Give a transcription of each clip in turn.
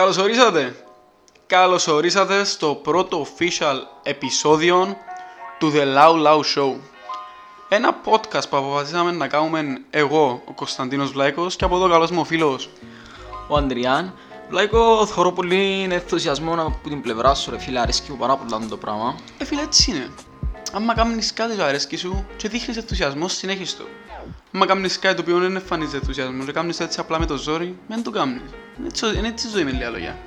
Καλώς ορίσατε! Καλώς ορίσατε στο πρώτο official επεισόδιο του The Loud Loud Show. Ένα podcast που αποφασίσαμε να κάνουμε εγώ, ο Κωνσταντίνος Βλάικος και από εδώ καλός μου ο φίλος. Ο Ανδριάν. Βλάικο, θεωρώ πολύ ενθουσιασμό από την πλευρά σου, ρε φίλε, αρέσκει μου πάρα πολύ το πράγμα. Ε φίλε έτσι είναι. Άμα κάνεις κάτι το αρέσκει σου και δείχνεις ενθουσιασμό, συνέχισε το. Άμα κάνεις κάτι το οποίο δεν εμφανίζει ενθουσιασμός και κάνεις έτσι απλά με το ζόρι, δεν το κάνεις. Έτσι, είναι έτσι η ζωή με λίγα λόγια.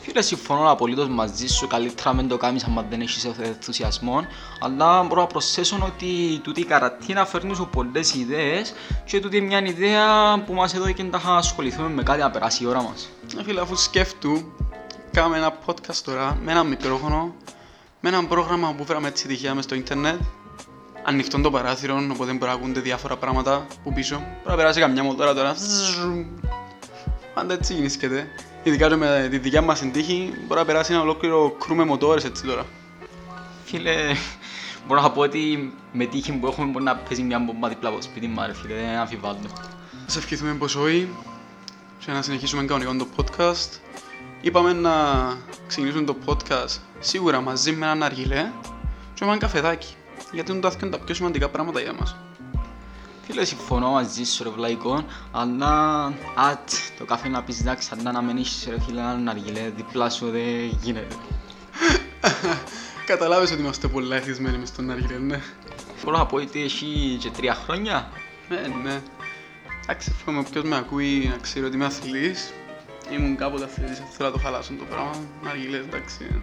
Φίλε, συμφωνώ απολύτως μαζί σου, καλύτερα μην το κάνεις αν δεν έχεις ενθουσιασμό, αλλά μπορώ να προσθέσω ότι τούτη η καρατίνα φέρνει σου πολλές ιδέες και τούτη είναι μια ιδέα που μας εδώ και να ασχοληθούμε με κάτι να περάσει η ώρα μας. Ε, φίλε, αφού σκέφτου, κάνουμε ένα podcast τώρα με ένα μικρόφωνο, με ένα πρόγραμμα που φέραμε έτσι τυχαία μες στο ίντερνετ, ανοιχτό το παράθυρο, οπότε μπορεί να ακούνται διάφορα πράγματα που πίσω. Μπορεί να περάσει καμιά μοτόρα τώρα. Πάντα έτσι γεννήσκεται. Ειδικά και με τη δικιά μας συντύχη, μπορεί να περάσει ένα ολόκληρο κρού με μοτόρες έτσι τώρα. Φίλε, μπορώ να πω ότι με τύχη που έχουμε μπορεί να παίζει μια μπομπά δίπλα από το σπίτι μου, ρε φίλε, δεν αμφιβάλλω. Ας ευχηθούμε πως όχι και να συνεχίσουμε κανονικό το podcast. Είπαμε να ξεκινήσουμε το podcast σίγουρα μαζί με έναν αργυλέ και με έναν καφεδάκι. Γιατί είναι τα τα πιο σημαντικά πράγματα για μας. Φίλε, συμφωνώ μαζί σου ρε βλαϊκό, αλλά ατ, το καφέ να πεις εντάξει, αντά να μην έχεις ρε φίλε έναν αργυλέ διπλά σου δεν γίνεται. Καταλάβες ότι είμαστε πολλά εθισμένοι μες στον αργυλέ, ναι. Μπορώ να πω ότι έχει και τρία χρόνια. Ναι, ναι. Εντάξει, εύχομαι όποιος με ακούει να ξέρει ότι είμαι αθλητής. Ήμουν κάποτε αθλητής, θέλω να το χαλάσω το πράγμα. Αργυλές, εντάξει.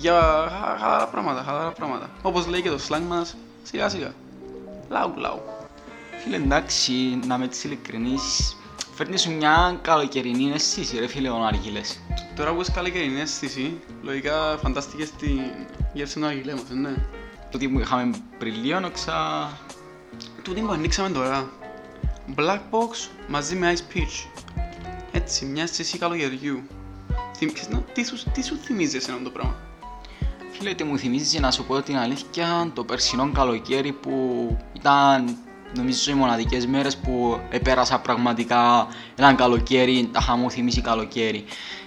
Για χα- χαλαρά πράγματα, χαλαρά πράγματα. Όπως λέει και το slang μας, σιγά σιγά. Λαου, λαου. Φίλε, εντάξει, να είμαι έτσι ειλικρινής, φέρνεις σου μια καλοκαιρινή αίσθηση ρε φίλε ο αργυλές. Τώρα που είσαι καλοκαιρινή αίσθηση, λογικά φαντάστηκες τη γεύση του αργυλέ μας, ναι. Τούτη που είχαμε πριν λίγο, νόξα... Τούτη που ανοίξαμε τώρα. Black box μαζί με ice peach. Έτσι, μια αίσθηση καλοκαιριού. Θυμ- ξέρεις να- Τι σου, τι σου θυμίζει εσένα το πράγμα; Φίλε, τι μου θυμίζει να σου πω την αλήθεια το περσινό καλοκαίρι που ήταν νομίζω οι μοναδικές μέρες που επέρασα πραγματικά έναν καλοκαίρι, τα είχα μου θυμίσει καλοκαίρι.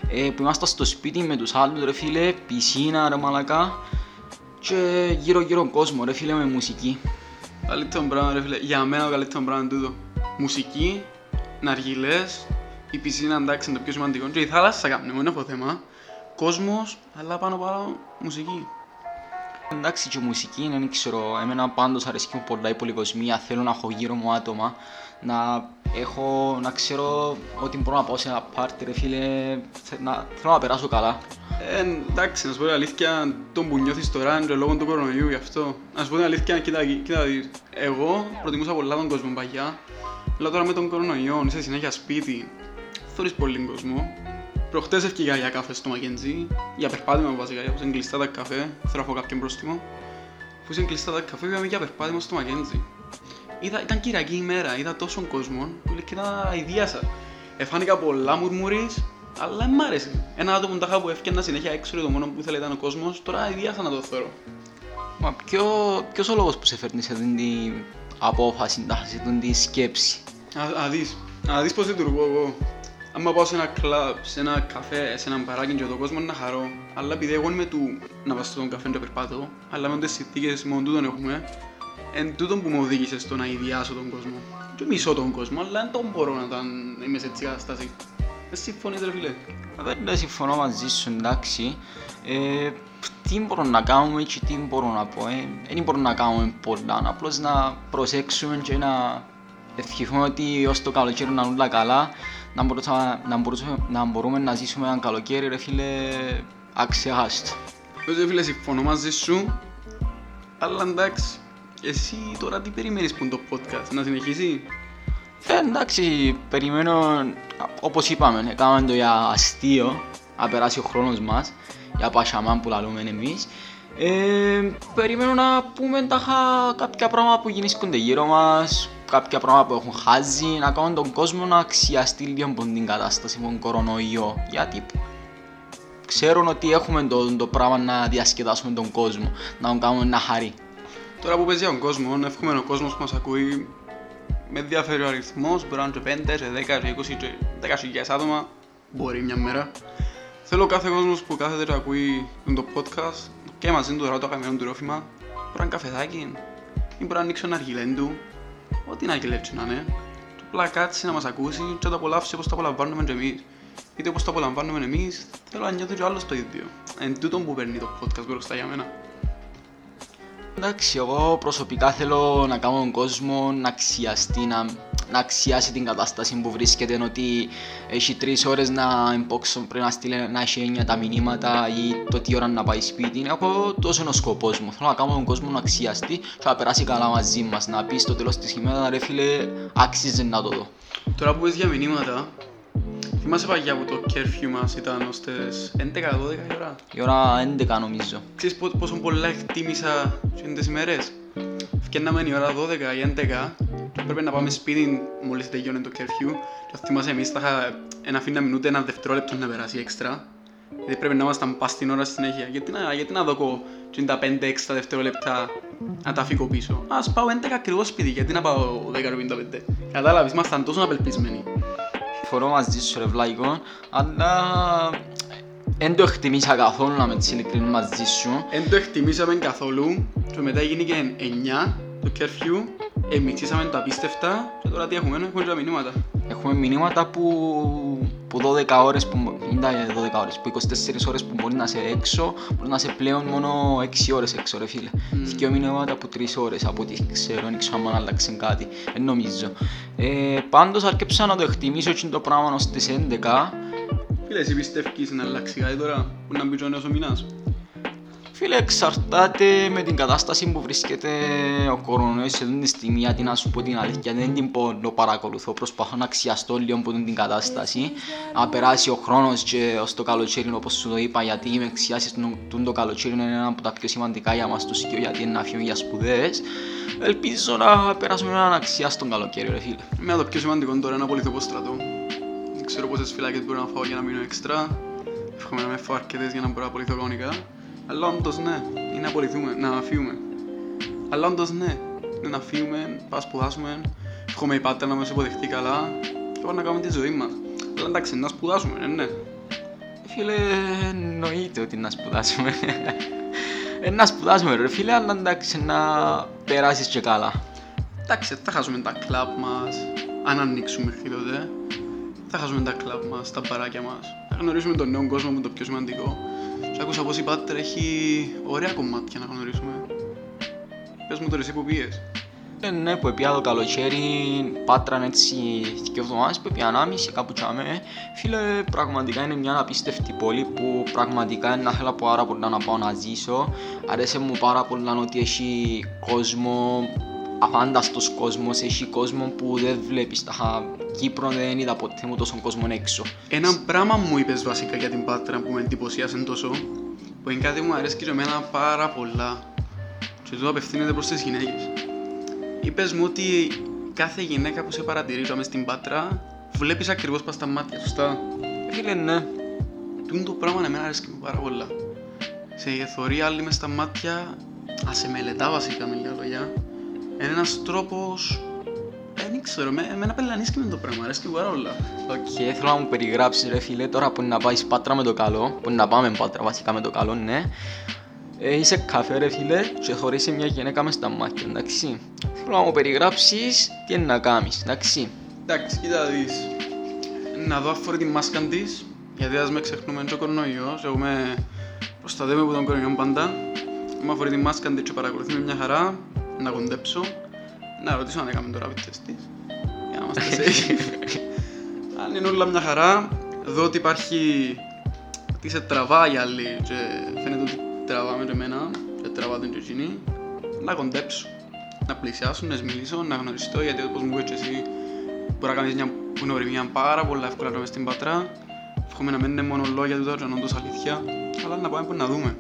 Ε, που ήμασταν στο σπίτι με τους άλλους ρε φίλε, πισίνα ρε μαλακά και γύρω γύρω κόσμο ρε φίλε με μουσική. Καλύτερο πράγμα, ρε φίλε. Για μένα το καλύτερο πράγμα είναι τούτο. Μουσική, ναργιλές, η πισίνα εντάξει είναι το πιο σημαντικό. Και η θάλασσα κάνουμε, δεν έχω θέμα. Κόσμος, αλλά πάνω πάνω μουσική. Εντάξει και μουσική, δεν ξέρω, εμένα πάντως αρέσκει μου πολλά η πολυκοσμία, θέλω να έχω γύρω μου άτομα, να έχω, να ξέρω ότι μπορώ να πάω σε ένα πάρτι ρε φίλε, θε- να, θέλω να περάσω καλά. Ε, εντάξει, να σου πω την αλήθεια, τον που νιώθεις τώρα είναι και λόγω του κορονοϊού γι' αυτό. Να σου πω την αλήθεια, κοίτα, κοίτα δεις. Εγώ προτιμούσα πολλά τον κόσμο παγιά, αλλά τώρα με τον κορονοϊό, είσαι συνέχεια σπίτι, θωρείς πολύ κόσμο. Προχτές έφυγα για καφέ στο Μακεντζή, για περπάτημα βασικά, γιατί είναι κλειστά τα καφέ, θέλω να φω κάποιον πρόστιμο. Που είναι κλειστά τα καφέ, πήγαμε για περπάτημα στο Μακεντζή. Είδα, ήταν κυριακή ημέρα, είδα τόσον κόσμο που λέει και τα ιδίασα. Εφάνηκα πολλά μουρμουρείς, αλλά δεν μ' άρεσε. Ένα άτομο τάχα που έφτιανα συνέχεια έξω και το μόνο που ήθελε ήταν ο κόσμος, τώρα ιδιάσα να το θεωρώ. Μα ποιο, ποιος ο λόγος που σε φέρνει σε αυτήν την απόφαση, να- σε αυτήν τη σκέψη. Α, α δεις, α δεις πώς λειτουργώ εγώ. Άμα πάω σε ένα κλαμπ, σε ένα καφέ, σε ένα μπαράκι και τον κόσμο να χαρώ, αλλά επειδή εγώ είμαι του να πάω στον καφέ και περπάτω, αλλά με τις συνθήκες μόνο τούτον έχουμε, εν τούτον που με οδήγησε στο να ιδιάσω τον κόσμο. Και μισώ τον κόσμο, αλλά δεν τον μπορώ να τον είμαι σε έτσι κατάσταση. Δεν συμφωνείς ρε φίλε; Δεν δεν συμφωνώ μαζί σου, εντάξει. Ε, τι μπορούμε να κάνουμε και τι μπορώ να πω. Ε, δεν μπορούμε να κάνουμε πολλά, απλώς να προσέξουμε και να ευχηθούμε ότι ως το καλοκαίρι να είναι όλα καλά, να, μπορούσα, να, μπορούσα, να μπορούμε να ζήσουμε ένα καλοκαίρι, ρε φίλε, αξιάχαστο. Ρε φίλε, συμφωνώ μαζί σου, αλλά εντάξει. Εσύ τώρα τι περιμένεις που είναι το podcast, να συνεχίσει. Ε, εντάξει, περιμένω, όπως είπαμε, έκαναμε το για αστείο, να περάσει ο χρόνος μας, για πασαμάν που λαλούμε εμείς. Ε, περιμένω να πούμε τάχα κάποια πράγματα που γίνονται γύρω μας, κάποια πράγματα που έχουν χάσει, να κάνουν τον κόσμο να αξιαστεί λίγο από την κατάσταση με τον κορονοϊό. Γιατί ξέρουν ότι έχουμε το, το πράγμα να διασκεδάσουμε τον κόσμο, να τον κάνουμε να χαρεί. Τώρα που παίζει για τον κόσμος, εύχομαι ο κόσμος που μας ακούει με ενδιαφέρει ο αριθμός, μπορεί να είναι και 5, και 10, και 20, και 10 χιλιάδες άτομα, μπορεί μια μέρα. Θέλω κάθε κόσμος που κάθεται και ακούει το podcast και μαζί του τώρα το αγαπημένο του ρόφημα μπορεί να είναι καφεδάκι ή μπορεί να ανοίξει ένα αργυλέν του ό,τι να αργυλέτσι να είναι. Και απλά κάτσει να μας ακούσει και να το απολαύσει όπως το απολαμβάνουμε και εμείς. Είτε όπως το απολαμβάνουμε εμείς θέλω να νιώθει και ο άλλος το ίδιο. Εν τούτο που παίρνει το podcast μπροστά για μένα Εντάξει, εγώ προσωπικά θέλω να κάνω τον κόσμο να αξιαστεί, να, να αξιάσει την κατάσταση που βρίσκεται ενώ ότι έχει τρεις ώρες να εμπόξω πριν να στείλει να έχει έννοια τα μηνύματα ή το τι ώρα να πάει σπίτι. Εγώ τόσο είναι ο σκοπός μου. Θέλω να κάνω τον κόσμο να αξιαστεί και να περάσει καλά μαζί μας. Να πει στο τέλος της ημέρας ρε φίλε άξιζε να το δω. Τώρα που πες για μηνύματα Θυμάσαι παγιά που το curfew μας ήταν ως τις 11-12 η ώρα; Η ώρα 11 νομίζω. Ξέρεις πο- πόσο πολλά εκτίμησα τις ημέρες. Φκέναμε η ώρα 12 ή 11 και έπρεπε να πάμε σπίτι μόλις τελειώνει το curfew. Και θυμάσαι εμείς θα είχα ένα αφήναμε ούτε ένα δευτερόλεπτο να περάσει έξτρα. Γιατί πρέπει να ήμασταν πας στην ώρα συνέχεια. Γιατί να, γιατί να δω και τα 5 έξτρα δευτερόλεπτα να τα φύγω πίσω. Ας πάω 11 ακριβώς σπίτι, γιατί να πάω 10-55. Κατάλαβες, ήμασταν τόσο απελπισμένοι. Φορώ μαζί σου ρε βλαϊκό, αλλά δεν το εκτιμήσα καθόλου να με τις ειλικρινή μαζί σου. Δεν το εκτιμήσαμε καθόλου και μετά γίνηκε 9 το curfew, εμιτσίσαμε το απίστευτα και τώρα τι έχουμε, έχουμε και τα μηνύματα. Έχουμε μηνύματα που, που 12 ώρες, που, είναι 12 ώρες, που 24 ώρες που μπορεί να είσαι έξω, μπορεί να είσαι πλέον μόνο 6 ώρες έξω ρε φίλε. Mm. Δύο μηνύματα από 3 ώρες, από ό,τι ξέρω, δεν ξέρω αν άλλαξε κάτι, δεν νομίζω. Ε, πάντως αρκέψα να το εκτιμήσω έτσι το πράγμα ως τις 11. Φίλε, εσύ πιστεύεις να αλλάξει κάτι τώρα που να μπει και ο νέος ο μηνάς. Φίλε, εξαρτάται με την κατάσταση που βρίσκεται ο κορονοϊός σε αυτή τη στιγμή, γιατί να σου πω την αλήθεια, δεν την πω, το παρακολουθώ, προσπαθώ να αξιαστώ λίγο από την κατάσταση, να περάσει ο χρόνος και ως το καλοκαίρι όπως σου το είπα, γιατί με εξιάσεις του το καλοκαίρι είναι ένα από τα πιο σημαντικά για μας τους και γιατί είναι να φύγουμε για σπουδές. Ελπίζω να περάσουμε έναν αξιάστον καλοκαίρι, ρε φίλε. Εμένα το πιο σημαντικό τώρα είναι να απολυθώ από στρατό. Δεν ξέρω πόσες φυλάκες μπορώ να φάω για να μείνω έξτρα. Εύχομαι να με φάω αρκετές για να μπορώ να απολυθώ κανονικά. Αλλά όντως ναι, είναι να απολυθούμε, να φύγουμε. Αλλά όντως ναι, είναι να φύγουμε, να σπουδάσουμε. Εύχομαι η πάτα να μας υποδεχτεί καλά και πάμε να κάνουμε τη ζωή μας. Αλλά εντάξει, να σπουδάσουμε, ναι, ναι. Φίλε, εννοείται ότι να σπουδάσουμε. Ε, να σπουδάσουμε ρε φίλε, αλλά εντάξει να περάσεις και καλά. Εντάξει, θα χάσουμε τα κλαμπ μας, αν ανοίξουμε μέχρι τότε. Θα χάσουμε τα κλαμπ μας, τα μπαράκια μας. Θα γνωρίσουμε τον νέο κόσμο που είναι το πιο σημαντικό. Και άκουσα πως η Πάτρα έχει ωραία κομμάτια να γνωρίσουμε. Πες μου τώρα εσύ που πήγες. Ε, ναι, που έπια το καλοκαίρι, πάτραν έτσι δύο εβδομάδες, που έπια ανάμιση κάπου τσάμε. Φίλε, πραγματικά είναι μια απίστευτη πόλη που πραγματικά είναι να θέλω πάρα πολλά να πάω να ζήσω. Αρέσει μου πάρα πολλά ότι έχει κόσμο, αφάνταστος κόσμος, έχει κόσμο που δεν βλέπεις. Στα Κύπρο δεν είδα ποτέ μου τόσο κόσμο έξω. Ένα πράγμα μου είπες βασικά για την Πάτρα που με εντυπωσίασε τόσο, που είναι κάτι που μου αρέσει και εμένα πάρα πολλά. Και το απευθύνεται προς τις γυναίκες. Είπες μου ότι κάθε γυναίκα που σε παρατηρεί μες στην Πάτρα βλέπεις ακριβώς πας στα μάτια, σωστά; Ε, Φίλε, ναι. Τούν το πράγμα εμένα αρέσει μου πάρα πολλά. Σε θωρεί άλλη μες στα μάτια, ας σε μελετά βασικά με λίγα λόγια. Είναι ένας τρόπος, δεν ξέρω, με, εμένα πελανίσκει με το πράγμα, αρέσει μου πάρα πολλά. Οκ, θέλω να μου περιγράψεις ρε φίλε τώρα που είναι να πάεις Πάτρα με το καλό, που είναι να πάμε Πάτρα βασικά με το καλό, ναι. Ε, είσαι καφέ ρε φίλε και χωρίς μια γυναίκα μες στα μάτια, εντάξει. Θέλω να μου περιγράψεις τι είναι να κάνεις, εντάξει. Εντάξει, κοίτα δεις. Να δω αφορεί τη μάσκα της, γιατί ας με ξεχνούμε και ο κορονοϊός, εγώ με προστατεύω από τον κορονοϊό πάντα. Με αφορεί τη μάσκα της και παρακολουθεί με μια χαρά, να κοντέψω, να ρωτήσω αν έκαμε το rapid test της, για να είμαστε safe. αν είναι όλα μια χαρά, δω ότι υπάρχει, ότι σε τραβάει άλλη και φαίνεται ότι τραβάμε και εμένα και τραβάτε και εκείνη, να κοντέψω, να πλησιάσω, να μιλήσω, να γνωριστώ, γιατί όπως μου είπες και εσύ, μπορεί να κάνεις μια γνωριμία πάρα πολλά εύκολα μες στην πατρά. Εύχομαι να μην είναι μόνο λόγια του τώρα, όντως αλήθεια, αλλά να πάμε που να δούμε.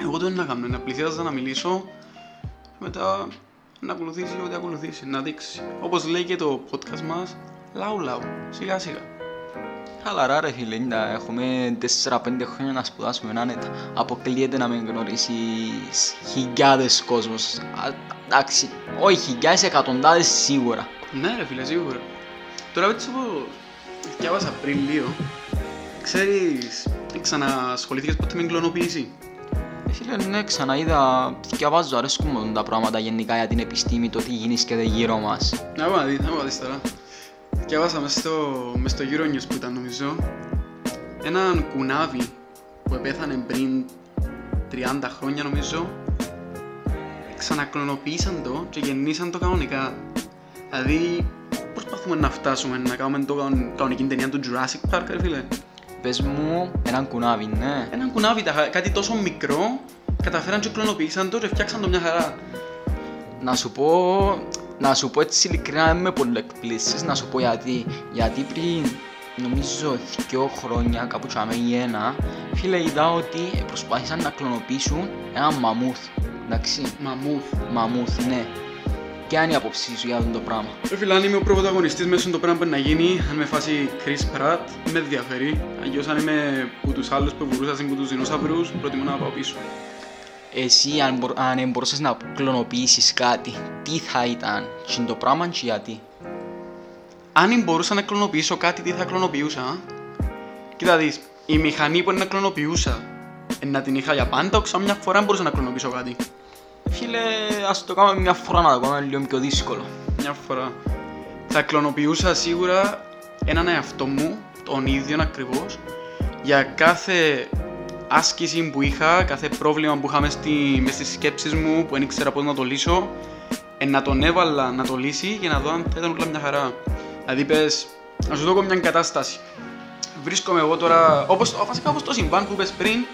Εγώ το να κάνω, να πλησιάζω, να μιλήσω, και μετά να ακολουθήσει ό,τι ακολουθήσει, να δείξει. Όπως λέει και το podcast μας, λαού λαού, σιγά σιγά. Χαλαρά ρε φίλε, είναι, έχουμε 4-5 χρόνια να σπουδάσουμε άνετα. Αποκλείεται να μην γνωρίσεις χιλιάδες κόσμος. Α, Εντάξει, όχι χιλιάδες, εκατοντάδες σίγουρα. Ναι ρε φίλε, σίγουρα. Τώρα έτσι που διάβασα πριν λίγο, ξέρεις ξανασχολήθηκες ποτέ με κλωνοποίηση; Ε, Φίλε, ναι, ξαναείδα, διαβάζω, αρέσκουν μου τα πράγματα γενικά για την επιστήμη, το τι γίνεται γύρω μας. Να πάμε να δεις, να πάμε να δεις τώρα. Και έβασα μες στο, μες στο Euronews που ήταν νομίζω έναν κουνάβι που επέθανε πριν 30 χρόνια νομίζω ξανακλωνοποίησαν το και γεννήσαν το κανονικά. Δηλαδή προσπαθούμε να φτάσουμε να κάνουμε το κανον- κανονική ταινία του Jurassic Park ρε φίλε. Πες μου έναν κουνάβι, ναι. Έναν κουνάβι, τα- κάτι τόσο μικρό καταφέραν και κλωνοποίησαν το και φτιάξαν το μια χαρά. Να σου πω, να σου πω έτσι ειλικρινά δεν με πολύ εκπλήσεις, να σου πω γιατί. Γιατί πριν νομίζω δύο χρόνια, κάπου τσάμε ή ένα, φίλε είδα ότι προσπάθησαν να κλωνοποιήσουν ένα μαμούθ. Εντάξει, Μαμούθ. μαμούθ, ναι. Και αν η άποψή σου για αυτό το πράγμα; Ρε φίλε, αν είμαι ο πρωταγωνιστής μέσα στο πράγμα που να γίνει, αν με φάσει Chris Pratt, με ενδιαφέρει. Αγιώς αν είμαι που τους άλλους που βουρούσαν που τους δεινόσαυρους, προτιμώ να πάω πίσω. Εσύ αν, μπορ, αν μπορούσες να κλωνοποιήσεις κάτι, τι θα ήταν, και το πράγμα και γιατί; Αν μπορούσα να κλωνοποιήσω κάτι, τι θα κλωνοποιούσα, α; Κοίτα δεις, η μηχανή που είναι να κλωνοποιούσα, ε, να την είχα για πάντα, όξα μια φορά μπορούσα να κλωνοποιήσω κάτι. Φίλε, ας το κάνουμε μια φορά να το κάνουμε λίγο πιο δύσκολο. Μια φορά. Θα κλωνοποιούσα σίγουρα έναν εαυτό μου, τον ίδιο ακριβώς, για κάθε άσκηση που είχα, κάθε πρόβλημα που είχα μες, στη, μες στις σκέψεις μου, που δεν ήξερα πώς να το λύσω, ε, να τον έβαλα να το λύσει και να δω αν θα ήταν όλα μια χαρά. Δηλαδή πες, να σου δω μια κατάσταση. Βρίσκομαι εγώ τώρα, όπως, βασικά όπως το συμβάν που είπες πριν,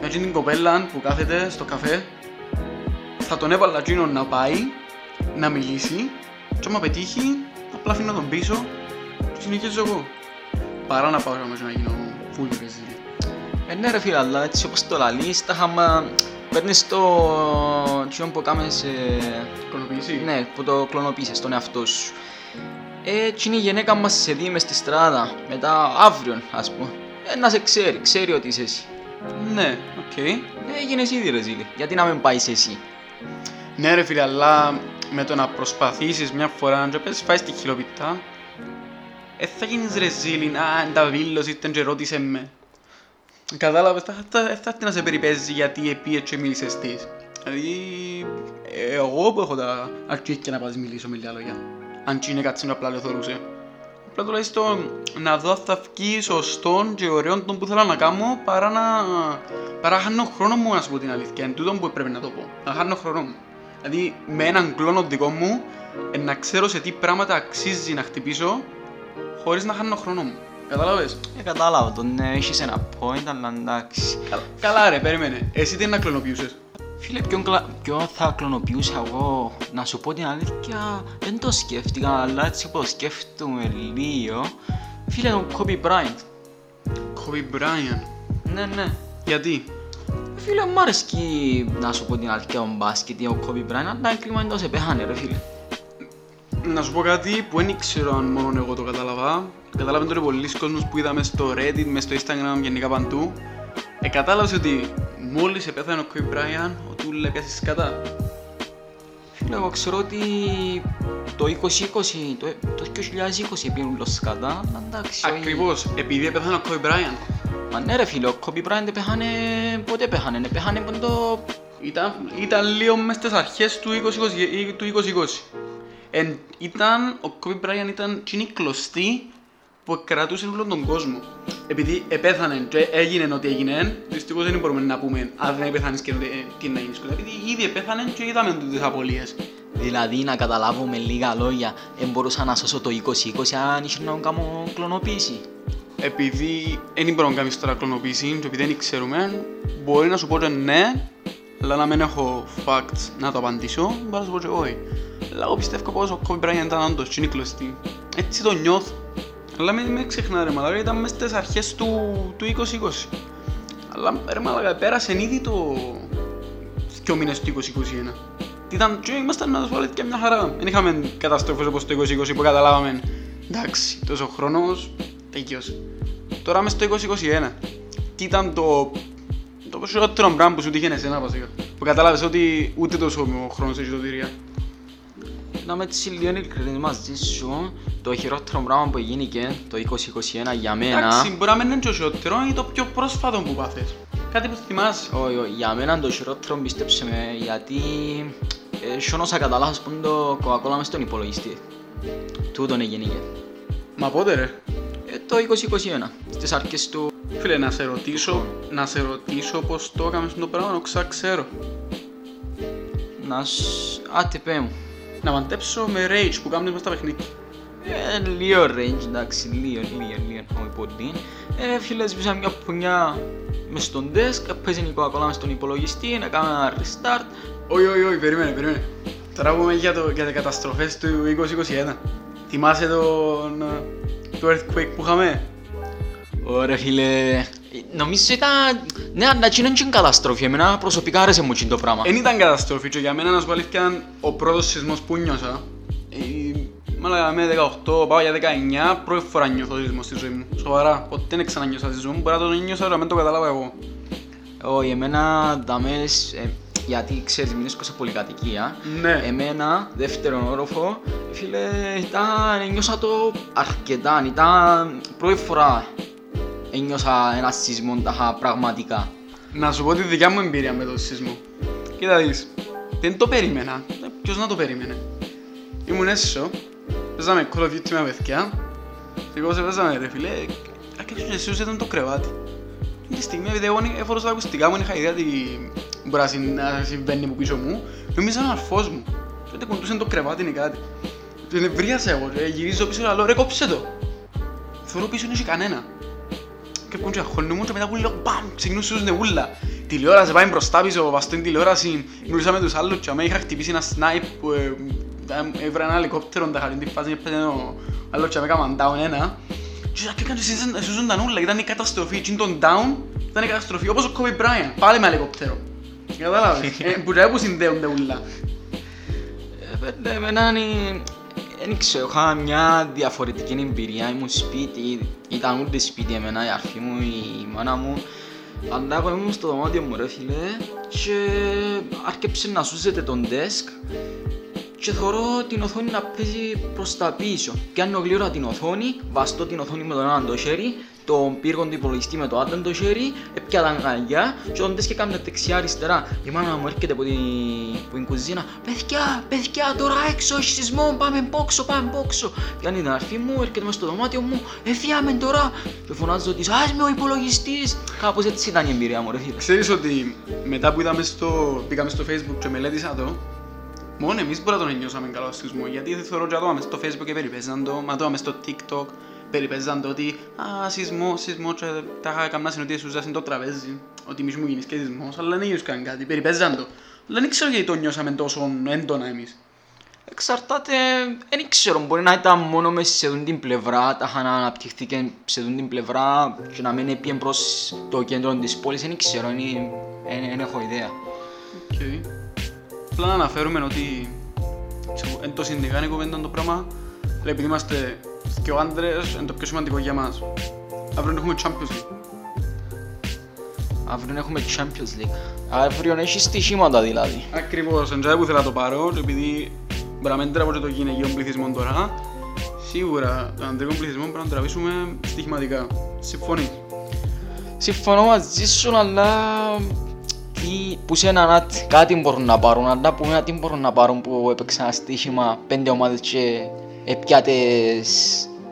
με εκείνη την κοπέλα που κάθεται στο καφέ, θα τον έβαλα εκείνον να πάει, να μιλήσει και άμα πετύχει, απλά αφήνω τον πίσω και συνεχίζω εγώ. Παρά να πάω μέσα να γίνω full ρεζίλ. Ε, ναι ρε φίλε, αλλά έτσι όπως το λαλείς, τα χάμα... Παίρνεις το... τσιόν που κάμες... Ε... Κολοποίηση. Ναι, που το κλωνοποίησες τον εαυτό σου. Ε, έτσι είναι η γυναίκα μας σε δει μες στη στράτα, μετά αύριο, ας πούμε. Ε, να σε ξέρει, ξέρει ότι είσαι εσύ. Ναι, οκ. Ε, έγινες ήδη ρε ζήλη, γιατί να μην πάεις εσύ. Ναι ρε φίλε, αλλά με το να προσπαθήσεις μια φορά να πες φάεις τη χιλοπιτά, ε, θα γίνεις ρεζίλιν, α, εν τα βίλος ήρθαν και ρώτησε με. Κατάλαβες, θα, θα, θα έρθει να σε περιπέζει γιατί επίε και μίλησες της. Δηλαδή, ε, εγώ που έχω τα αρχίδια να πας μιλήσω με λίγα λόγια. Αν και είναι κάτι που απλά το θεωρούσε. Απλά τουλάχιστον να δω αν θα βγει σωστόν και ωραίον τον που θέλω να κάνω παρά να... παρά χάνω χρόνο μου να σου πω την αλήθεια. Εν τούτον που πρέπει να το πω. Να χάνω χρόνο μου. Δηλαδή με έναν κλόνο δικό μου ε, να ξέρω σε τι πράγματα αξίζει να χτυπήσω χωρίς να χάνω χρόνο μου. Κατάλαβες; Ε, κατάλαβα τον, ναι, έχεις ένα point, αλλά εντάξει. Καλά, καλά ρε, περίμενε. Εσύ τι να κλωνοποιούσες; Φίλε, ποιον, κλα... ποιον θα κλωνοποιούσα εγώ, να σου πω την αλήθεια, δεν το σκέφτηκα, αλλά έτσι όπως σκέφτομαι λίγο, φίλε, τον Kobe Bryant. Kobe Bryant; Ναι, ναι. Γιατί; Φίλε, μου αρέσκει να σου πω την αλήθεια ο μπάσκετ ή ο Kobe Bryant, αλλά κρίμα είναι τόσο πέχανε ρε φίλε. Να σου πω κάτι που δεν ήξερα αν μόνο εγώ το κατάλαβα. Κατάλαβε τώρα πολλοί κόσμος που είδαμε στο Reddit, μες στο Instagram, γενικά παντού. Ε, κατάλαβες ότι μόλις επέθανε ο Kobe Bryant, ο Τούλ έπιασε σκατά. Φίλε, εγώ ξέρω ότι το 2020, το, το 2020 πήγαινε los σκατά, αλλά εντάξει. όχι. Ακριβώς, επειδή επέθανε ο Kobe Bryant. Μα ναι ρε φίλε, ο Kobe Bryant πέθανε, πότε πέθανε, ναι, πέθανε από το... Ήταν, ήταν λίγο μες στις αρχές του 2020. ή Του 2020. Εν, ήταν, ο Kobe Bryant ήταν εκείνη η κλωστή που κρατούσε όλον τον κόσμο. Επειδή επέθανε και έγινε ό,τι έγινε, δυστυχώς δεν μπορούμε να πούμε αν δεν επέθανες και ε, τι να γίνεις. Επειδή ήδη επέθανε και είδαμε τις απολίες. Δηλαδή να καταλάβω με λίγα λόγια, δεν μπορούσα να σώσω το 2020 αν είχε να κάνω κλωνοποίηση. Επειδή δεν μπορούμε να κάνεις τώρα κλωνοποίηση και επειδή δεν ξέρουμε, μπορεί να σου πω και ναι, αλλά να μην έχω facts να το απαντήσω, μπορεί να σου πω και όχι. Αλλά εγώ πιστεύω πως ο Kobe Bryant ήταν όντως και είναι κλωστή. Έτσι το νιώθω. Αλλά μην, μην ξεχνά ρε μαλάκα, ήταν μέσα στις αρχές του, του 2020. Αλλά ρε μαλάκα, πέρασε ήδη το... δυο μήνες του 2021. Τι Ήταν και ήμασταν να το πω αλήθεια μια χαρά. Δεν είχαμε καταστροφές όπως το 2020 που καταλάβαμε. Εντάξει, τόσο χρόνος, τελειώσε. Τώρα μες στο 2021. Τι ήταν το... Το περισσότερο πράγμα που σου τύχαινε εσένα βασικά. Που κατάλαβες ότι ούτε τόσο ο χρόνος έχει σωτηρία. Να είμαι έτσι λίγο ειλικρινής μαζί σου, το χειρότερο πράγμα που γίνηκε το 2021 για μένα... Εντάξει, μπορεί να μην είναι το χειρότερο, είναι το πιο πρόσφατο που πάθες. Κάτι που θυμάσαι; Όχι, όχι, για μένα το χειρότερο πίστεψε με, γιατί ε, σιώνωσα κατά λάθος που είναι το Coca-Cola μες στον υπολογιστή. Τούτον έγινε. Μα πότε ρε; Ε, το 2021, στις αρχές του... Φίλε, να σε ρωτήσω, να σε ρωτήσω πώς το έκαμες στο πράγμα, να ξα ξέρω. Να σ... Άτε πέ μου. Να μαντέψω με rage που κάνουν μες στα παιχνίδια. Ε, λίγο range, εντάξει, λίγο, λίγο, λίγο, όχι πολύ. Ε, φίλε, σβήσα μια πουνιά μες στον desk, παίζει η Coca-Cola μες στον υπολογιστή, να κάνω ένα restart. Όχι, όχι, όχι, περίμενε, περίμενε. Τώρα πούμε για, το, για τις καταστροφές του 2021. Θυμάσαι τον, ε, το earthquake που είχαμε; Ωραία φίλε, νομίζω ήταν... Ναι, αλλά εκείνο είναι καταστροφή, εμένα προσωπικά άρεσε μου εκείνο το πράγμα. Εν ήταν καταστροφή και για μένα να σου πω αλήθεια ο πρώτος σεισμός που νιώσα. Ε, Μάλλον με 18, πάω για 19, πρώτη φορά νιώθω σεισμό στη ζωή μου. Σοβαρά, ποτέ δεν ξανανιώσα σεισμό, μπορεί να το νιώσα αλλά δεν το κατάλαβα εγώ. Όχι, εμένα δαμές, ε, γιατί ξέρεις, μείνεις σε πολυκατοικία. Ναι. Εμένα, δεύτερον όροφο, φίλε, ήταν, νιώσα το αρκετά, ήταν πρώτη φορά ένιωσα ένα σεισμό ταχα πραγματικά. Να σου πω τη δικιά μου εμπειρία με τον σεισμό. Κοίτα δεις, δεν το περίμενα. Ε, Ποιος να το περίμενε. Ήμουν έσω, παίζαμε Call of Duty με παιδιά και εγώ σε παίζαμε ρε φίλε, άρχισε και εσύ ήταν το κρεβάτι. Την στιγμή επειδή εγώ έφορωσα τα ακουστικά μου, είχα ιδέα τι μπορεί να συν- να συμβαίνει από πίσω μου, νομίζα ένας αρφός μου. Και ότι κουντούσε το κρεβάτι ή κάτι. Και νευρίασα εγώ και γυρίζω πίσω και λέω ρε κόψε το. Θεωρώ πίσω δεν έχει κανένα. Και βγουν και αγχώνουν και μετά που λέω μπαμ, ξεκινούσαν ούλα. Τηλεόραση πάει μπροστά πίσω, βαστώ την τηλεόραση, μιλούσα τους άλλους και αμέ είχα χτυπήσει ένα σνάιπ που ε, ε, έβρα ένα ελικόπτερο τα χαρήν τη φάση και πέτε ο άλλος και αμέ έκαναν down ένα. Και και έκανε σούζονταν ούλα, ήταν η καταστροφή, και τον down ήταν η καταστροφή, όπως ο Kobe Bryant, πάλι με ελικόπτερο. Κατάλαβες, Ε, που τώρα που συνδέονται ούλα. Ε, πέντε, εμένα είναι... Δεν ξέρω, είχα μια διαφορετική εμπειρία, ήμουν σπίτι, ήταν ούτε σπίτι εμένα, η αρφή μου, η μάνα μου. Αλλά εγώ ήμουν στο δωμάτιο μου ρε φίλε και άρχισε να σούζεται τον desk και θωρώ την οθόνη να παίζει προς τα πίσω. Πιάνω γλύωρα την οθόνη, βαστώ την οθόνη με το ένα το χέρι, τον πύργο του υπολογιστή με το άλλο το χέρι, έπια τα αγκαλιά και όταν και κάμια δεξιά αριστερά. Η μάνα μου έρχεται από την, από την κουζίνα, παιδιά, παιδιά, τώρα έξω, έχει σεισμό, πάμε μπόξο, πάμε μπόξο. Πιάνει την αρφή μου, έρχεται μέσα στο δωμάτιο μου, εφιάμε τώρα. Και φωνάζω της, ας με ο υπολογιστής. Κάπως έτσι ήταν η εμπειρία μου ρε φίλε. Ξέρεις ότι μετά που είδαμε στο, πήγαμε στο facebook και μελέτησα το, μόνο εμείς μπορεί να τον νιώσαμε καλό σεισμός, γιατί δεν θεωρώ και άτομα μες στο facebook και περιπέζαν το, μα άτομα μες στο tiktok περιπέζαν το ότι «Α, σεισμό, σεισμό» και τα είχα καμνάσει ότι έσουζασαν το τραπέζι, ότι μη μου γίνεις και σεισμός, αλλά δεν νιώσκαν κάτι, περιπέζαν το. Αλλά δεν ξέρω γιατί το νιώσαμε τόσο έντονα εμείς. Εξαρτάται, δεν ξέρω, μπορεί να ήταν μόνο μες σε αυτήν την πλευρά, τα είχαν αναπτυχθεί σε αυτήν την πλευρά και να μην έπιεν προς το κέντρο της πόλης, δεν ξέρω, δεν έχω ιδέα. Okay. Απλά να αναφέρουμε ότι ξέρω, εν το συνδικάνε η κουβέντα το πράγμα, αλλά επειδή είμαστε και ο άντρες, είναι το πιο σημαντικό για μας. Αύριο έχουμε Champions League. Αύριο έχουμε Champions League. Αύριο έχεις στοιχήματα δηλαδή. Ακριβώς, εντζάει που θέλω να το πάρω, και επειδή μπορεί να μην τραβώ και το γυναικείο πληθυσμό τώρα, σίγουρα τον ανδρικό πληθυσμό πρέπει να τον τραβήσουμε στοιχηματικά. Συμφωνείς; Συμφωνώ μαζί σου, αλλά τι, που σε έναν άτ, κάτι μπορούν να πάρουν, αλλά που ένα τι μπορούν να πάρουν που έπαιξαν ένα στοίχημα πέντε ομάδες και έπιατες,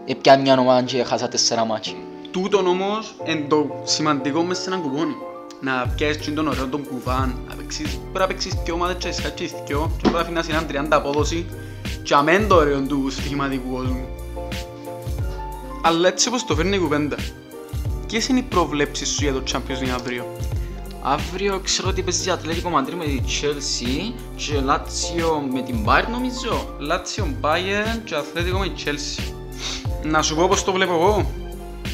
έπια μια ομάδα και χάσα τέσσερα μάτσι. Τούτον όμως είναι το σημαντικό μέσα σε έναν κουπόνι. Να πιάσεις και τον ωραίο τον κουβάν, να παίξεις, πρέπει να παίξεις δυο ομάδες και σκάτσεις και δυο και πρέπει να αφήνεις έναν 30 απόδοση και αμέν το ωραίο του στοιχηματικού κόσμου. Αλλά έτσι όπως το φέρνει η κουβέντα, ποιες είναι οι προβλέψεις σου για το Champions League αύριο; Αύριο ξέρω ότι παίζει Ατλέτικο Μαντρί με τη Chelsea και Λάτσιο με την Bayern νομίζω. Λάτσιο Bayern και Αθλέτικο με η Chelsea. Να σου πω πώς το βλέπω εγώ.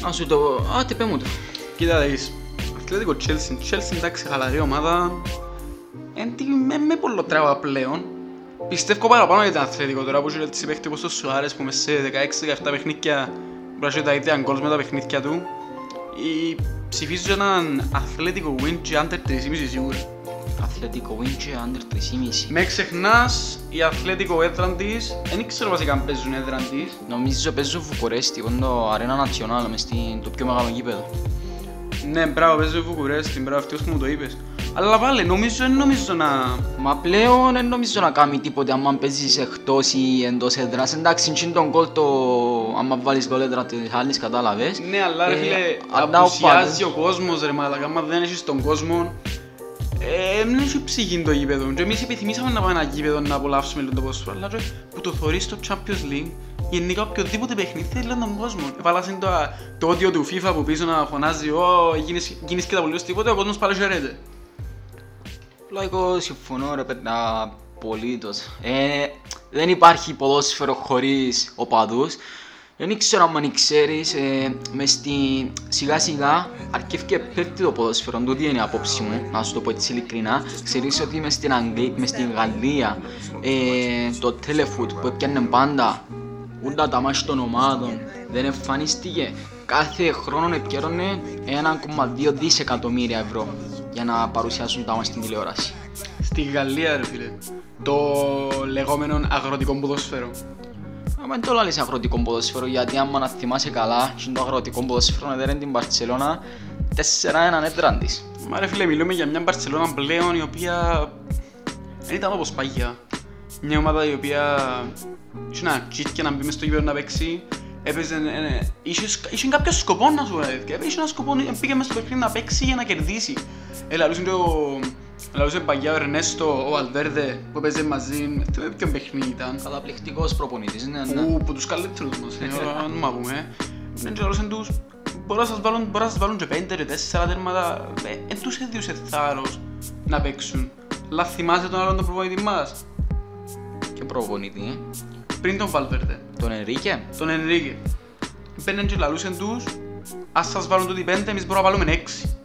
Να σου το... Α, τι πέ μου το. Κοίτα δεις, Αθλέτικο Chelsea, Chelsea εντάξει χαλαρή ομάδα, εν τι με, με πολλό τράβα πλέον. Πιστεύω παραπάνω για την Αθλέτικο τώρα που έχει έτσι παίχτη όπως το Σουάρες που μες σε 16-17 παιχνίδια μπορεί να έχει τα ίδια γκολς με τα παιχνίδια του. Ή ψηφίζω έναν Αθλέτικο win και under 3,5 σίγουρα. Αθλητικό win και under 3,5. Με ξεχνάς η Αθλέτικο έδραν της, δεν ξέρω βασικά αν παίζουν έδραν της. Νομίζω παίζω Βουκουρέστι, που είναι το Arena Nacional, μες στην- το πιο μεγάλο γήπεδο. Ναι, μπράβο, παίζω Βουκουρέστι, μπράβο, αυτός που μου το είπες. Αλλά πάλι, νομίζω, δεν νομίζω να... Μα πλέον δεν νομίζω να κάνει τίποτε άμα παίζεις εκτός ή εντός έδρας. Εντάξει, είναι τον κόλ το... άμα βάλεις γκολ έδρα της άλλης, κατάλαβες. Ναι, αλλά ρε Ε, φίλε, αντά ο απουσιάζει πάντων. ο κόσμος ρε μάλακα, άμα δεν έχεις τον κόσμο, ε, δεν έχει ψυχή το γήπεδο. Και εμείς επιθυμήσαμε να πάμε ένα γήπεδο να απολαύσουμε λίγο το ποδόσφαιρο, αλλά ρε, που το θωρείς στο Champions League, γενικά οποιοδήποτε παιχνίδι θέλει τον κόσμο. Έβαλασαν το, το όντιο του FIFA που πίσω να φωνάζει «Ω, γίνεις, γίνεις και τα πολύ τίποτε», ο κόσμος πάλι χαιρέται. Απλά εγώ συμφωνώ ρε παιδιά απολύτως. Ε, δεν υπάρχει ποδόσφαιρο χωρίς οπαδούς. Δεν ξέρω αν ξέρεις, ε, μες στη... σιγά σιγά αρκεύει και πέφτει το ποδόσφαιρο, τούτη είναι η απόψη μου, να σου το πω έτσι ειλικρινά. Ξέρεις ότι μες στην, Αγγλία, μες στην Γαλλία ε, το telefoot που έπιανε πάντα ούντα τα μάτια των ομάδων δεν εμφανίστηκε. Κάθε χρόνο επικαιρώνε 1,2 δισεκατομμύρια ευρώ για να παρουσιάσουν τα μάτια στην τηλεόραση. Στη Γαλλία ρε φίλε, το λεγόμενο αγροτικό ποδόσφαιρο. Άμα δεν το λάλεις αγροτικό ποδόσφαιρο γιατί άμα να θυμάσαι καλά και το αγροτικό ποδόσφαιρο έδερε την Μπαρτσελώνα 4-1 έδραν της. Μα ρε φίλε, μιλούμε για μια Μπαρσελόνα πλέον η οποία δεν ήταν όπως παγιά. Μια ομάδα η οποία είχε ένα τσίτ να μπει μες στο γήπεδο να παίξει. Έπαιζε, ε, ε, είχε, είχε κάποιος σκοπό να σου λέει. Είχε ένα σκοπό, ε, πήγε μες στο παιχνίδι να παίξει για να κερδίσει. Ε, λαλούσε το... Λαλούσε παγιά ο Ερνέστο, ο Αλβέρδε που έπαιζε μαζί, δεν θυμάμαι ποιο παιχνίδι ήταν. Καταπληκτικός προπονητής, ναι, ναι. Που, που τους καλύτερους μας, ε, αν μ' ακούμε. Δεν ξέρω, λαλούσαν τους, μπορεί να σας βάλουν, μπορεί να σας βάλουν και πέντε και τέσσερα τέρματα, ε, εν τους έδιωσε θάρρος να παίξουν. Αλλά θυμάσαι τον άλλον τον προπονητή μας, Και προπονητή, ε; Πριν τον Βαλβέρδε, Τον Ενρίκε. τον Ενρίκε. Μπαίναν και λαλούσαν τους, ας σας βάλουν τούτοι πέντε, εμείς μπορούμε να βάλουμε έξι.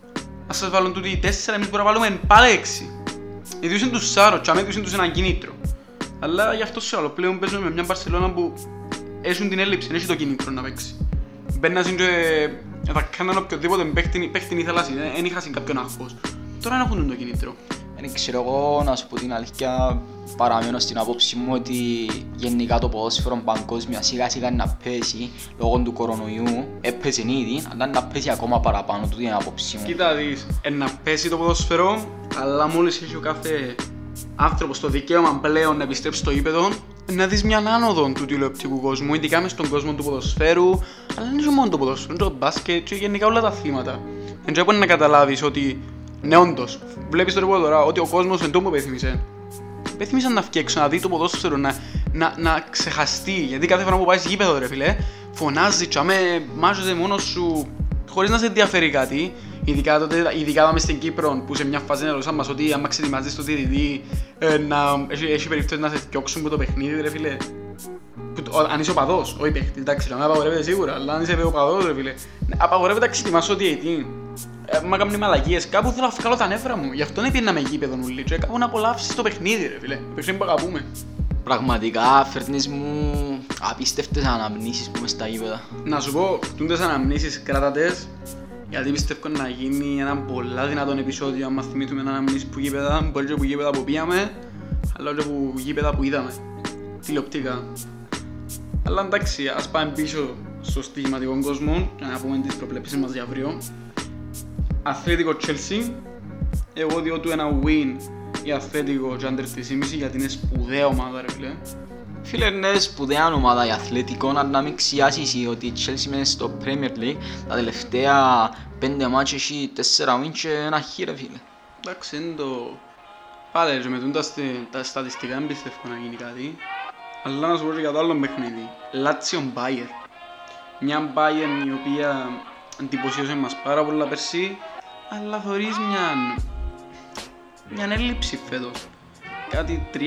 Ας σας βάλουν τούτοι τέσσερα, εμείς μπορούμε να βάλουμε πάλι έξι. Ιδιούσαν τους σάρος, και αμέσως τους έναν κίνητρο. Αλλά γι' αυτό σε άλλο πλέον παίζουμε με μια Μπαρσελόνα που έχουν την έλλειψη, δεν έχει το κίνητρο να παίξει. Μπαίνασαν και θα κάναν οποιοδήποτε παίχτη, παίχτη ήθελα, δεν είχαν κάποιον άγχος. Τώρα δεν έχουν το κίνητρο. Δεν ξέρω εγώ να σου πω την αλήθεια παραμένω στην άποψη μου ότι γενικά το ποδόσφαιρο παγκόσμια σιγά σιγά να πέσει λόγω του κορονοϊού έπαιζε ήδη αλλά να πέσει ακόμα παραπάνω τούτη είναι η άποψη μου. Κοίτα δεις, ε, να πέσει το ποδόσφαιρο, αλλά μόλις έχει ο κάθε άνθρωπος το δικαίωμα πλέον να επιστρέψει στο γήπεδο, να δεις μια άνοδο του τηλεοπτικού κόσμου, ειδικά μες στον κόσμο του ποδοσφαίρου, αλλά δεν είναι μόνο το ποδόσφαιρο, είναι το μπάσκετ και γενικά όλα τα θύματα. Δεν πρέπει να καταλάβεις ότι, ναι όντως, βλέπεις το ρεπό τώρα, ότι ο κόσμος εν τόπο πέθυμησε. Πέθυμησε να βγει έξω, να δει το ποδόσφαιρο, να, να, να ξεχαστεί, γιατί κάθε φορά που πάεις γήπεδο ρε φίλε, φωνάζεις, τσάμε, μάζεσαι μόνος σου, χωρίς να σε ενδιαφέρει κάτι, ειδικά, τότε, ειδικά μες στην Κύπρο που σε μια φάση έρωσα μας ότι άμα ξετοιμάζεις το διαιτητή ε, να, έχει, έχει περιπτώσεις να σε διώξουν από το παιχνίδι ρε φίλε. Που το- αν είσαι οπαδός, όχι παίχτη, εντάξει, να μην απαγορεύεται σίγουρα, αλλά αν είσαι οπαδός ρε φίλε, ναι, απαγορεύεται να ξετοιμάσω το διαιτητή. Ε, μα κάνουν μαλακίες, κάπου θέλω να βγάλω τα νεύρα μου, γι' αυτό δεν πήγαινα με γήπεδο νουλί, και κάπου να απολαύσεις το παιχνίδι ρε φίλε, το παιχνίδι που αγαπούμε. Πραγματικά φέρνεις μου απίστευτες αναμνήσεις που είμαι στα γήπεδα. Να σου πω, τούντες αναμνήσεις κράτατες, γιατί πιστεύω να γίνει ένα πολλά δυνατόν επεισόδιο άμα θυμηθούμε ένα αναμνήσεις που γήπεδα, μπορεί και που γήπεδα που πήγαμε, αλλά και που γήπεδα που είδαμε, τηλεοπτικά. Αλλά εντάξει, ας πάμε πίσω στο στοιχηματικό κόσμο και να πούμε τις προβλέψεις μας για αύριο. Αθλητικό Chelsea, εγώ διώ του ένα win η Αθλητικό και under 3,5 γιατί είναι σπουδαία ομάδα ρε φίλε. Φίλε, είναι σπουδαία ομάδα η Αθλητικό, αλλά να μην ξιάσεις ότι η Chelsea μέσα στο Premier League τα τελευταία πέντε μάτια έχει τέσσερα win και ένα χ ρε φίλε. Εντάξει, είναι το... Πάλι ρε, με τούν τα, στε- τα στατιστικά δεν πιστεύω να γίνει κάτι. Αλλά να σου πω και για το άλλο παιχνίδι. Λάτσιον Μπάιερ. Μια Μπάιερ η οποία εντυπωσίωσε μας πάρα πολλά πέρσι, αλλά θωρείς μια... μια έλλειψη φέτος. Κάτι 3-3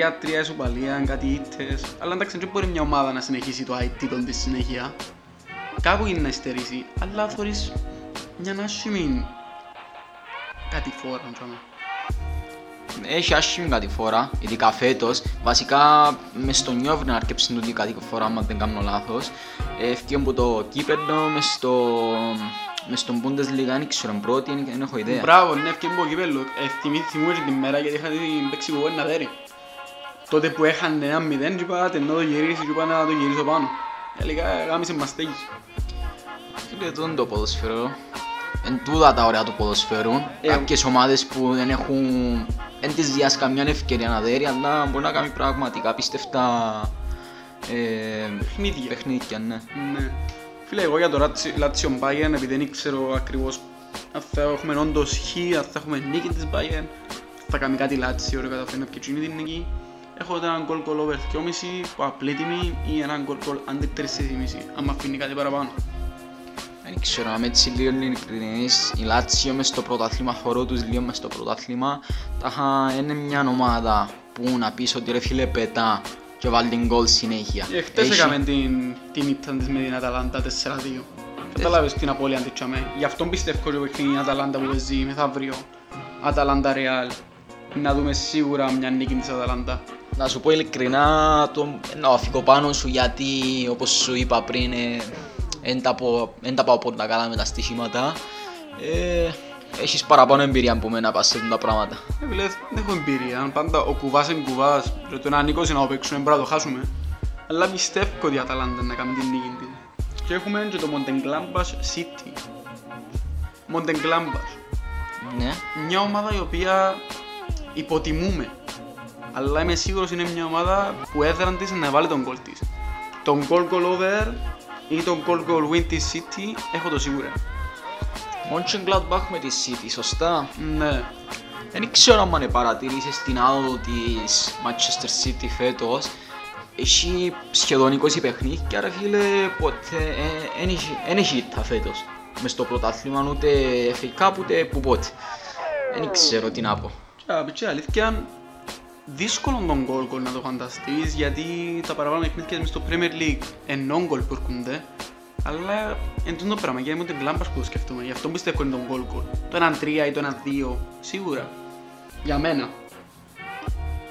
ισοπαλία, κάτι ήττες. Αλλά εντάξει, δεν μπορεί μια ομάδα να συνεχίσει το IT των της συνέχεια. Κάπου είναι να υστερήσει, αλλά θωρείς μια άσχημη κάτι φόρα, πράγμα. Έχει άσχημη κατηφόρα, ειδικά φέτος. Βασικά μες στο νιόβρι να αρκέψει τούτη κατηφόρα, άμα δεν κάνω λάθος. Έφυγε από το κύπελλο μες στο, μες στον Bundesliga δεν ξέρω, πρώτη, δεν δεν έχω ιδέα. Μπράβο, ναι, ευκαιρία από κύπελλο. Ε, θυμή- θυμούμαι και την μέρα γιατί είχα την παίξει που ένα δέρι. Τότε που είχαν ένα μηδέν και είπα, «Άτε, να το γυρίσεις και είπα να το γυρίσω πάνω. Έλεγα, γάμισε μας στέγης. Φίλε, τούτο είναι το ποδοσφαιρό. Εν τούτα τα ωραία του ποδοσφαίρου. Ε, Κάποιες ομάδες που δεν έχουν... Δεν τις διάσει καμιά ευκαιρία να δέρει, αλλά μπορεί να κάνει πραγματικά πιστευτά ε, Παιχνίδια. παιχνίδια, ναι. Ναι. Φίλε, εγώ για το Λάτσι- Λάτσιο Bayern, επειδή δεν ξέρω ακριβώς αν θα έχουμε όντως χ, αν θα έχουμε νίκη της Bayern, θα κάνει κάτι Λάτσιο, ρε καταφέρει να πιει εκείνη την νίκη. Έχω έναν goal goal over 2,5 που απλή τιμή ή έναν goal goal under 3,5 αν μ' αφήνει κάτι παραπάνω. Δεν ξέρω, αν έτσι λίγο ειλικρινής, η Λάτσιο μες στο πρωτάθλημα, χωρώ τους λίγο μες στο πρωτάθλημα, τάχα είναι μια ομάδα που να πεις ότι ρε φίλε πετά και βάλει την γκολ συνέχεια. Ε, χτες Έχει- έκαμε την, την ήττα της με την Αταλάντα 4-2. Κατάλαβες την απώλεια της τσάμε. Γι' αυτό πιστεύω ότι παιχνίδι η Αταλάντα που παίζει μεθαύριο. Αταλάντα Ρεάλ. Να δούμε σίγουρα μια νίκη της Αταλάντα. Να σου πω ειλικρινά, το, να αφήκω πάνω σου γιατί όπως σου είπα πριν ε, δεν τα, πω- δεν τα πάω πολλά καλά με τα στοιχήματα. Ε, έχεις παραπάνω εμπειρία από μένα πας σε αυτά τα πράγματα. Ε, φίλε, δεν έχω εμπειρία. Πάντα ο κουβάς είναι κουβάς. Ρε, το να νίκος είναι να το παίξουμε, πρέπει να το χάσουμε. Αλλά πιστεύω ότι η Αταλάντα να κάνει την νίκη της. Και έχουμε και το Μοντεγκλάμπας City. Μοντεγκλάμπας. Ναι. Μια ομάδα η οποία υποτιμούμε. Αλλά είμαι σίγουρος είναι μια ομάδα που έδραν της να βάλει τον γκολ της. Τον goal goal over ή τον goal goal win της City έχω το σίγουρα. Mönchengladbach με τη City, σωστά; Ναι. Δεν ξέρω αν παρατηρήσεις την άδοδο της Manchester City φέτος. Έχει σχεδόν 20 παιχνίδια ρε φίλε, ποτέ δεν έχει ήττα φέτος. Μες στο πρωτάθλημα ούτε FA Cup ούτε που πότε. Δεν ξέρω τι να πω. Και απ' την αλήθεια, δύσκολο τον goal goal να το φανταστείς γιατί τα παραπάνω παιχνίδια μες στο Premier League ενώ γκολ που έρχονται αλλά εν τούτο πράγμα και ήμουν την κλάμπας που το σκεφτούμε γι' αυτό πιστεύω είναι τον goal goal το 1-3 ή το 1-2 σίγουρα για μένα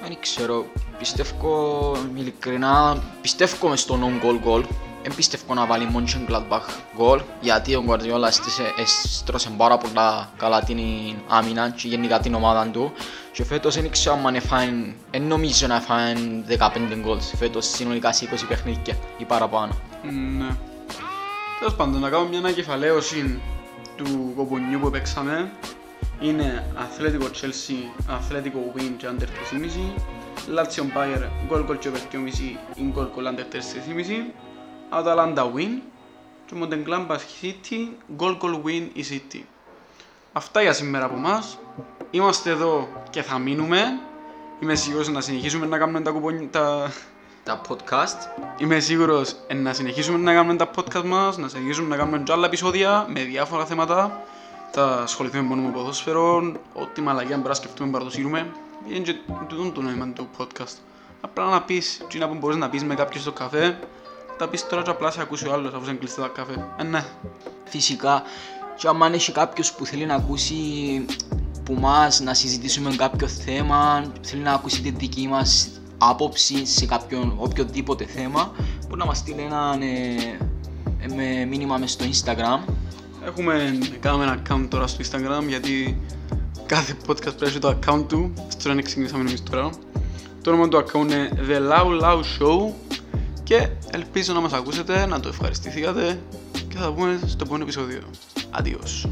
Δεν ξέρω, πιστεύω ειλικρινά, πιστεύω μες στο non-goal goal. Δεν πιστεύω να βάλει Mönchengladbach goal, γιατί ο Guardiola έστησε- έστρωσε πάρα πολλά καλά την άμυνα και γενικά την ομάδα του. Και φέτος δεν ξέρω αν έφαγε, δεν νομίζω να έφαγε 15 goals φέτος συνολικά σε 20 παιχνίδια ή παραπάνω. Ναι. Τέλος πάντων, να κάνουμε μια ανακεφαλαίωση του κομπονιού που παίξαμε. Είναι Αθλέτικο Chelsea, Αθλέτικο Win και Under 3,5 Lazio Bayer, γκολ γκολ και over 2,5 ή γκολ γκολ Under 4,5 Αταλάντα Win και Μοντεγκλάμπας City, γκολ γκολ Win η City. Αυτά για σήμερα από εμάς. Είμαστε εδώ και θα μείνουμε. Είμαι σίγουρος να συνεχίσουμε να κάνουμε τα κουπονιά, τα, Τα podcast, Είμαι σίγουρος ε, να συνεχίσουμε να κάνουμε τα podcast μας, να συνεχίσουμε να κάνουμε και άλλα επεισόδια με διάφορα θέματα. Θα ασχοληθούμε μόνο με ποδόσφαιρο, ό,τι μαλακιά μπορούμε να σκεφτούμε παραδοσύρουμε. Είναι και τούτο το νόημα του podcast. Απλά να πεις, τι να που μπορείς να πεις με κάποιον στο καφέ, τα πεις τώρα και απλά σε ακούσει ο άλλος αφού σε κλειστά τα καφέ. Ε, ναι. φυσικά, και αν έχει κάποιος που θέλει να ακούσει που μας να συζητήσουμε κάποιο θέμα, θέλει να ακούσει τη δική μας άποψη σε κάποιον οποιοδήποτε θέμα, μπορεί να μας στείλει ένα ε, ε, με μήνυμα μες στο Instagram. Έχουμε κάνουμε ένα account τώρα στο Instagram γιατί κάθε podcast πρέπει να έχει το account του. Στο να ξεκινήσαμε εμείς τώρα. Το όνομα του account είναι The Lau Lau Show και ελπίζω να μας ακούσετε, να το ευχαριστηθήκατε και θα τα πούμε στο επόμενο επεισόδιο. Adios.